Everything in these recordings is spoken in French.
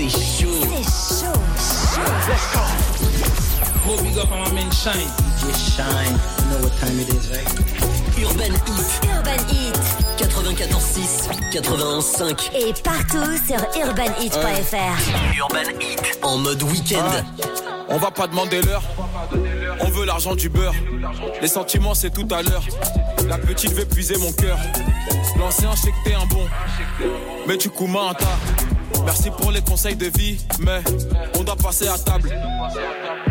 c'est chaud. C'est chaud, chaud. Let's go. Gros big up à ma main Shine. DJ Shine, you know what time it is, right? Urban Heat. Urban Heat. 94.6, 91.5. Et partout sur urbanheat.fr. Urban Heat. En mode week-end. On va pas demander l'heure. On veut l'argent du beurre. Les sentiments, c'est tout à l'heure. La petite veut puiser mon cœur. L'ancien, je sais que t'es un bon. Mais tu coups main Merci pour les conseils de vie, mais on doit passer à table.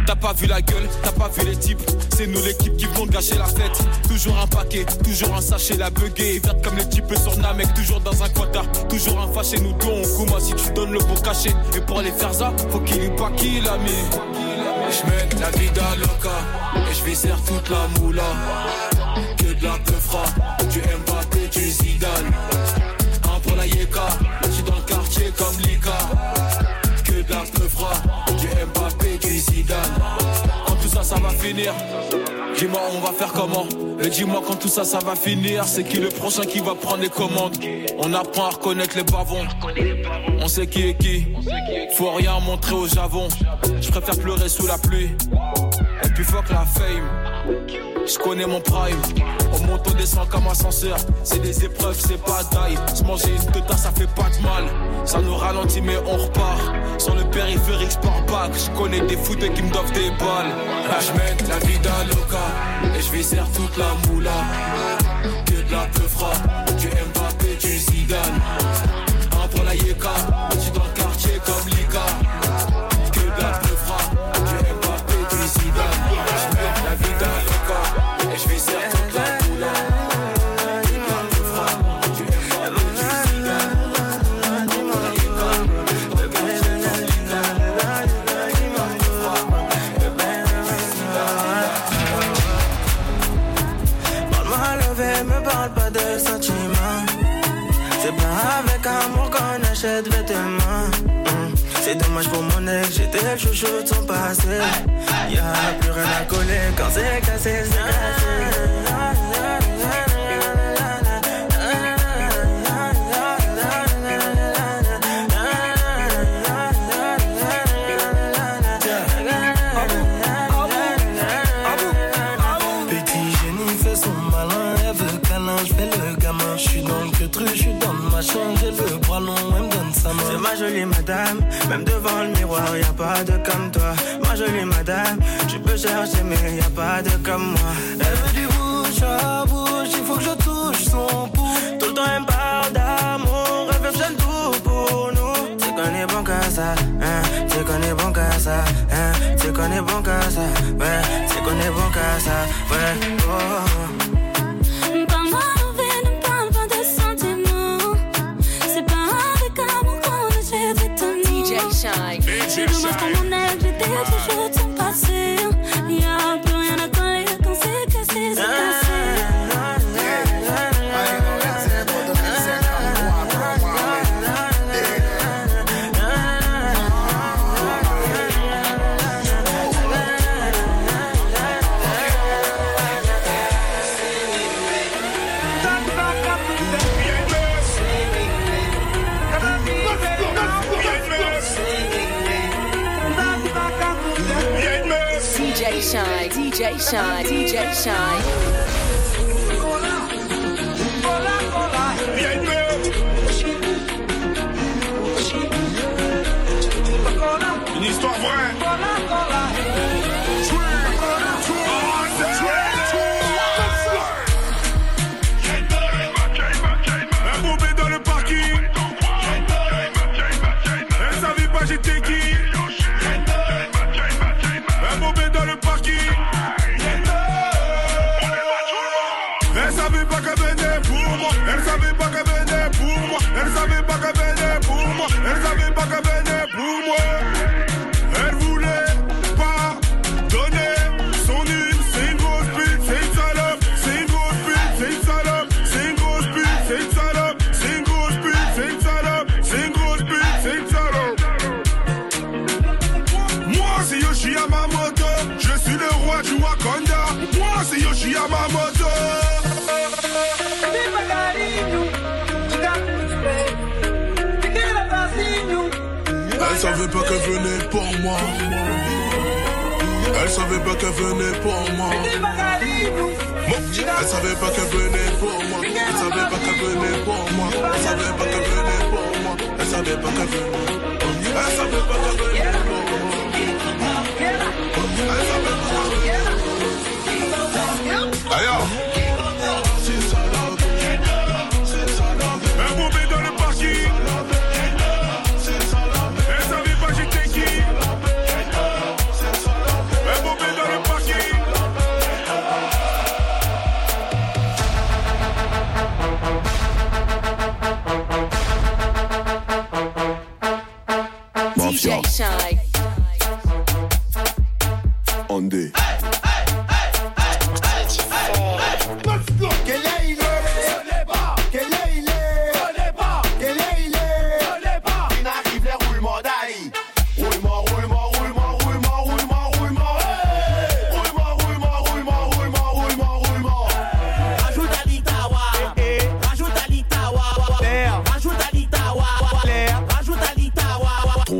T'as pas vu la gueule, t'as pas vu les types. C'est nous l'équipe qui vont gâcher la fête. Toujours un paquet, toujours un sachet, la buguée verte comme les types sur Namek. Toujours dans un quota, toujours un fâché. Nous deux, on Kuma si tu donnes le beau cachet. Et pour aller faire ça, faut qu'il ait pas qu'il a mis. J'mets la vida loca et je toute la moula. Que de la Dis-moi, on va faire comment? Et dis-moi quand tout ça, ça va finir. C'est qui le prochain qui va prendre les commandes? On apprend à reconnaître les bavons. On sait qui est qui. Faut rien montrer au javon. Je préfère pleurer sous la pluie. Et puis fuck la fame. Je connais mon prime. On monte, on descend comme ascenseur. C'est des épreuves, c'est pas d'ail. Se manger une teta, ça fait pas de mal. Ça nous ralentit, mais on repart. Sur le périphérique, sport back. Je connais des footeux qui me doivent des balles. Je mets la vida loca. Et je serre toute la moula. Que de la peufra. Du Mbappé, du Zidane. Un pour la Yeka. J'suis dans le quartier comme dommage pour mon ex, j'étais le chouchou de son passé. Y'a plus rien à coller quand c'est cassé, même devant le miroir, y a pas de comme toi. Ma jolie madame, tu peux chercher, mais y a pas de comme moi. Elle veut du bouche à bouche, il faut que je touche son pouce. Tout le temps elle parle d'amour, elle veut donne tout pour nous. C'est qu'on est bon qu'à ça, hein, c'est qu'on est bon qu'à ça, hein, c'est qu'on est bon qu'à ça, ouais, c'est qu'on est bon qu'à ça, ouais, que le Shine. DJ Shine. DJ Shine. Yoshi Yamamoto, je suis le roi du Wakanda. Moi c'est Yoshi Yamamoto. Elle savait pas qu'elle venait pour moi. Elle savait pas qu'elle venait pour moi. Elle savait pas qu'elle venait pour moi. Elle savait pas qu'elle venait pour moi. Elle savait pas qu'elle venait pour moi. Elle savait pas qu'elle venait. Future.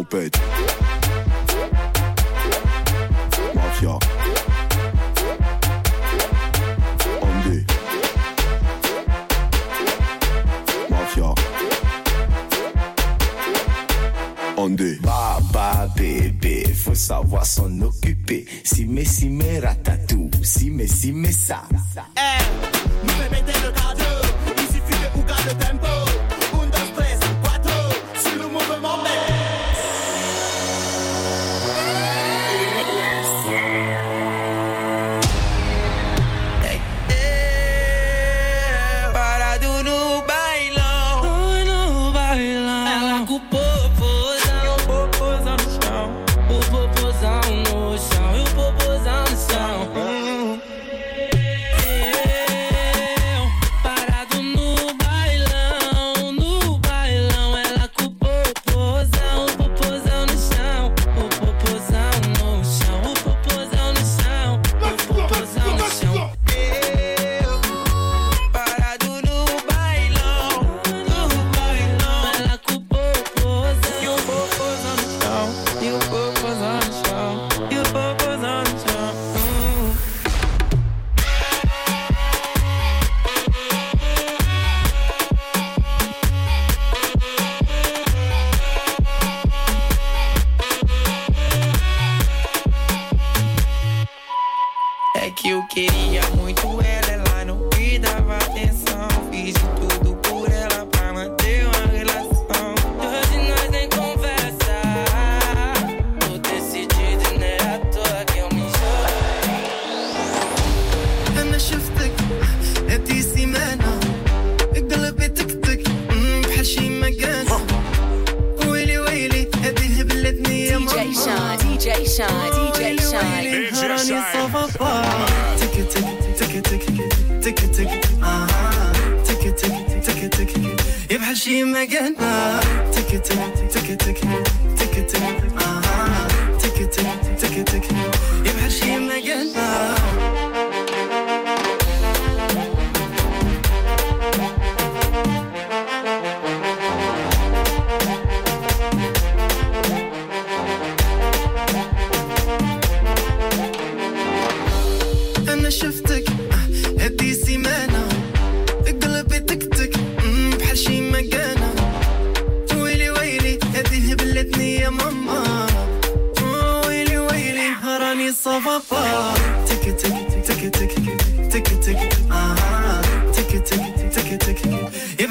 page. Mafia. Andy. Mafia. Andy. Baba bébé, faut savoir s'en occuper. Si mais si mais ratatou, si mais si mais ça. Queria muito ela, ela não me dava atenção. Fiz de tudo por ela pra manter uma relação. Hoje nós nem conversa. Tô decidido e nem à toa que eu me jogo. Ana enjoei. أنا شفتك هدي سيمانة قلبي تك تك بحال شي مكان Willy ويلي هدي هبلتني يا ماما DJ Sean DJ Sean She making love, tick it, tick it, tick it, tick it, tick it, tick it.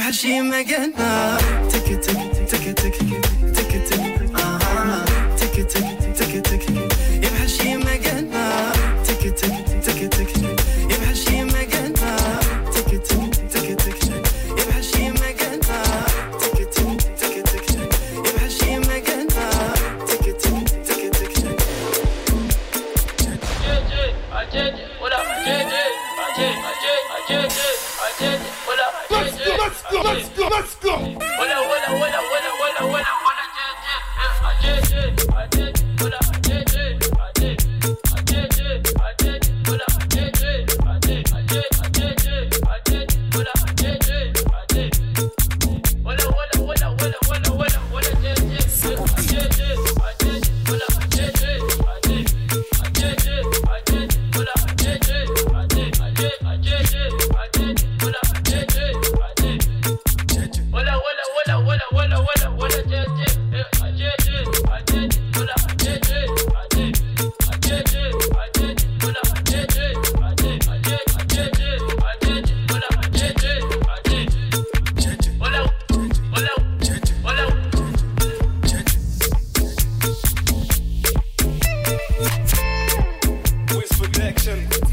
حشيمة قلبه تك تك تك تك تك تك آه تك تك تك تك يا بحشيمة قلبه تك تك تك تك يا بحشيمة قلبه تك تك تك تك يا بحشيمة قلبه تك تك تك تك يا بحشيمة قلبه تك تك تك تك جي جي جي ولا جي جي جي Let's go! affection.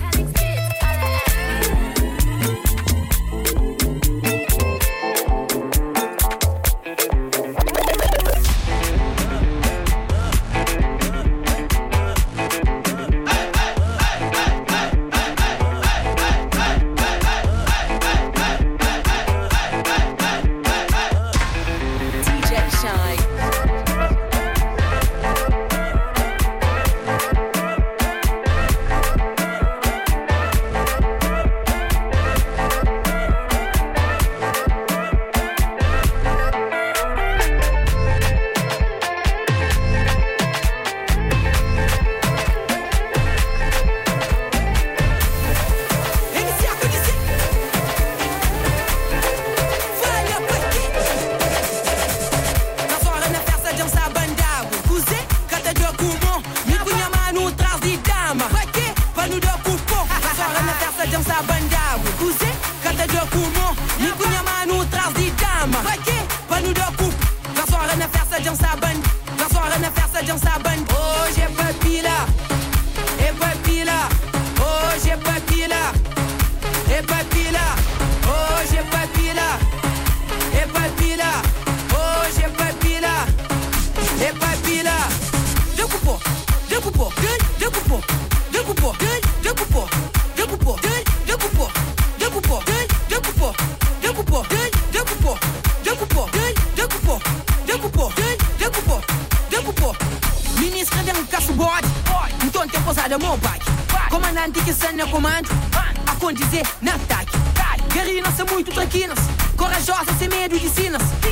non Ni kunyama nu transitam Bake, panu da kupo Soare na tersa jam sa bandam Kuze, kata da kumo Ni kunyama nu transitam Bake, panu da kupo Soare na tersa jam sa bandam Soare na tersa jam sa bandam Oh, j'ai pas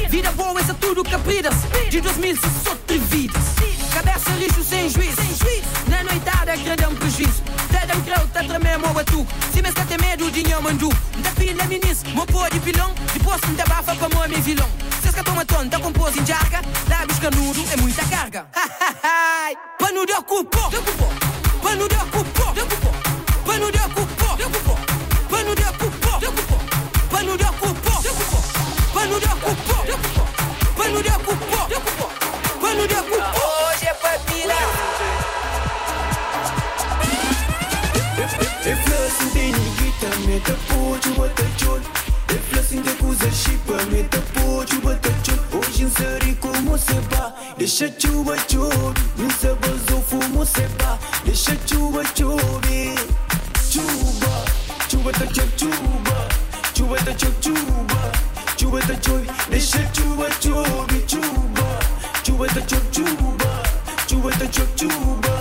Vida boa é tudo capridas De 2000 se só atrevidas Cabeça lixo sem juízo tout Si mes sete medo de nhom andu Nta filha minis, mo pô de pilão Depois me abafa pra mó me vilão Se que toma tonta, compôs em jarga. Lábios canudo, é muita carga. Panudo ocupou, pano de ocupou Deixa chuva chuva, não se gozo fumo sepa. Deixa chuva chuva, tá chuva chuva, chuva tá chuva chuva, chuva tá chuva. Deixa chuva chuva, chuva, chuva tá chuva chuva, chuva tá chuva chuva.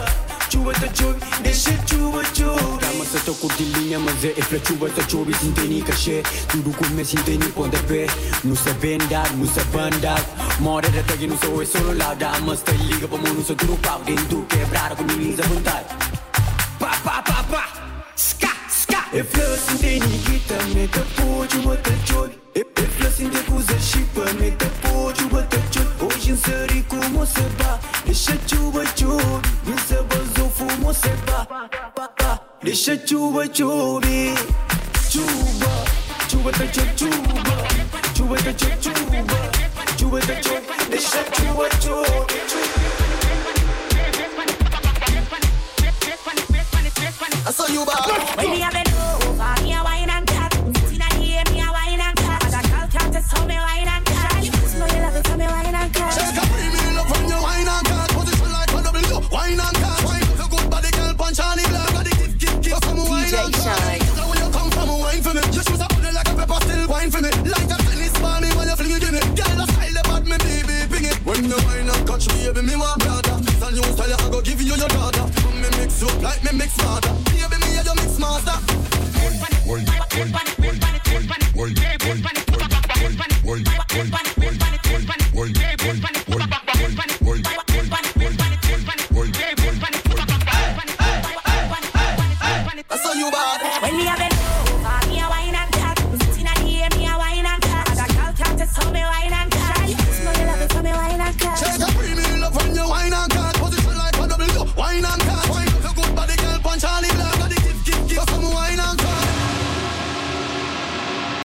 ciuba ta ciubi Deși ciuba ciubi Ramă să te curti linia mă E ta ciubi Sinteni cașe Tu ducul me sinteni ponde pe Nu se vendar, nu se bandar Morire tăie nu se o solo lauda Mă ligă pe mână să duru pau Din tu chebrară cu mine să vântai Pa, pa, pa, pa. Ska, ska. E flăsând de nighită Mi dă poci, mă tăciori E, e flăsând de cuză și pă Mi dă poci, mă tăciori Hoje în sări cum o să ba. Deșa ciubă ciubi Nu să vă zo frumos se ba. Deșa ciubă ciubi Ciubă Ciubă tăciori ciubă Ciubă tăciori ciubă with the truth. They shut you with two. I saw you back. Hold it, hold it.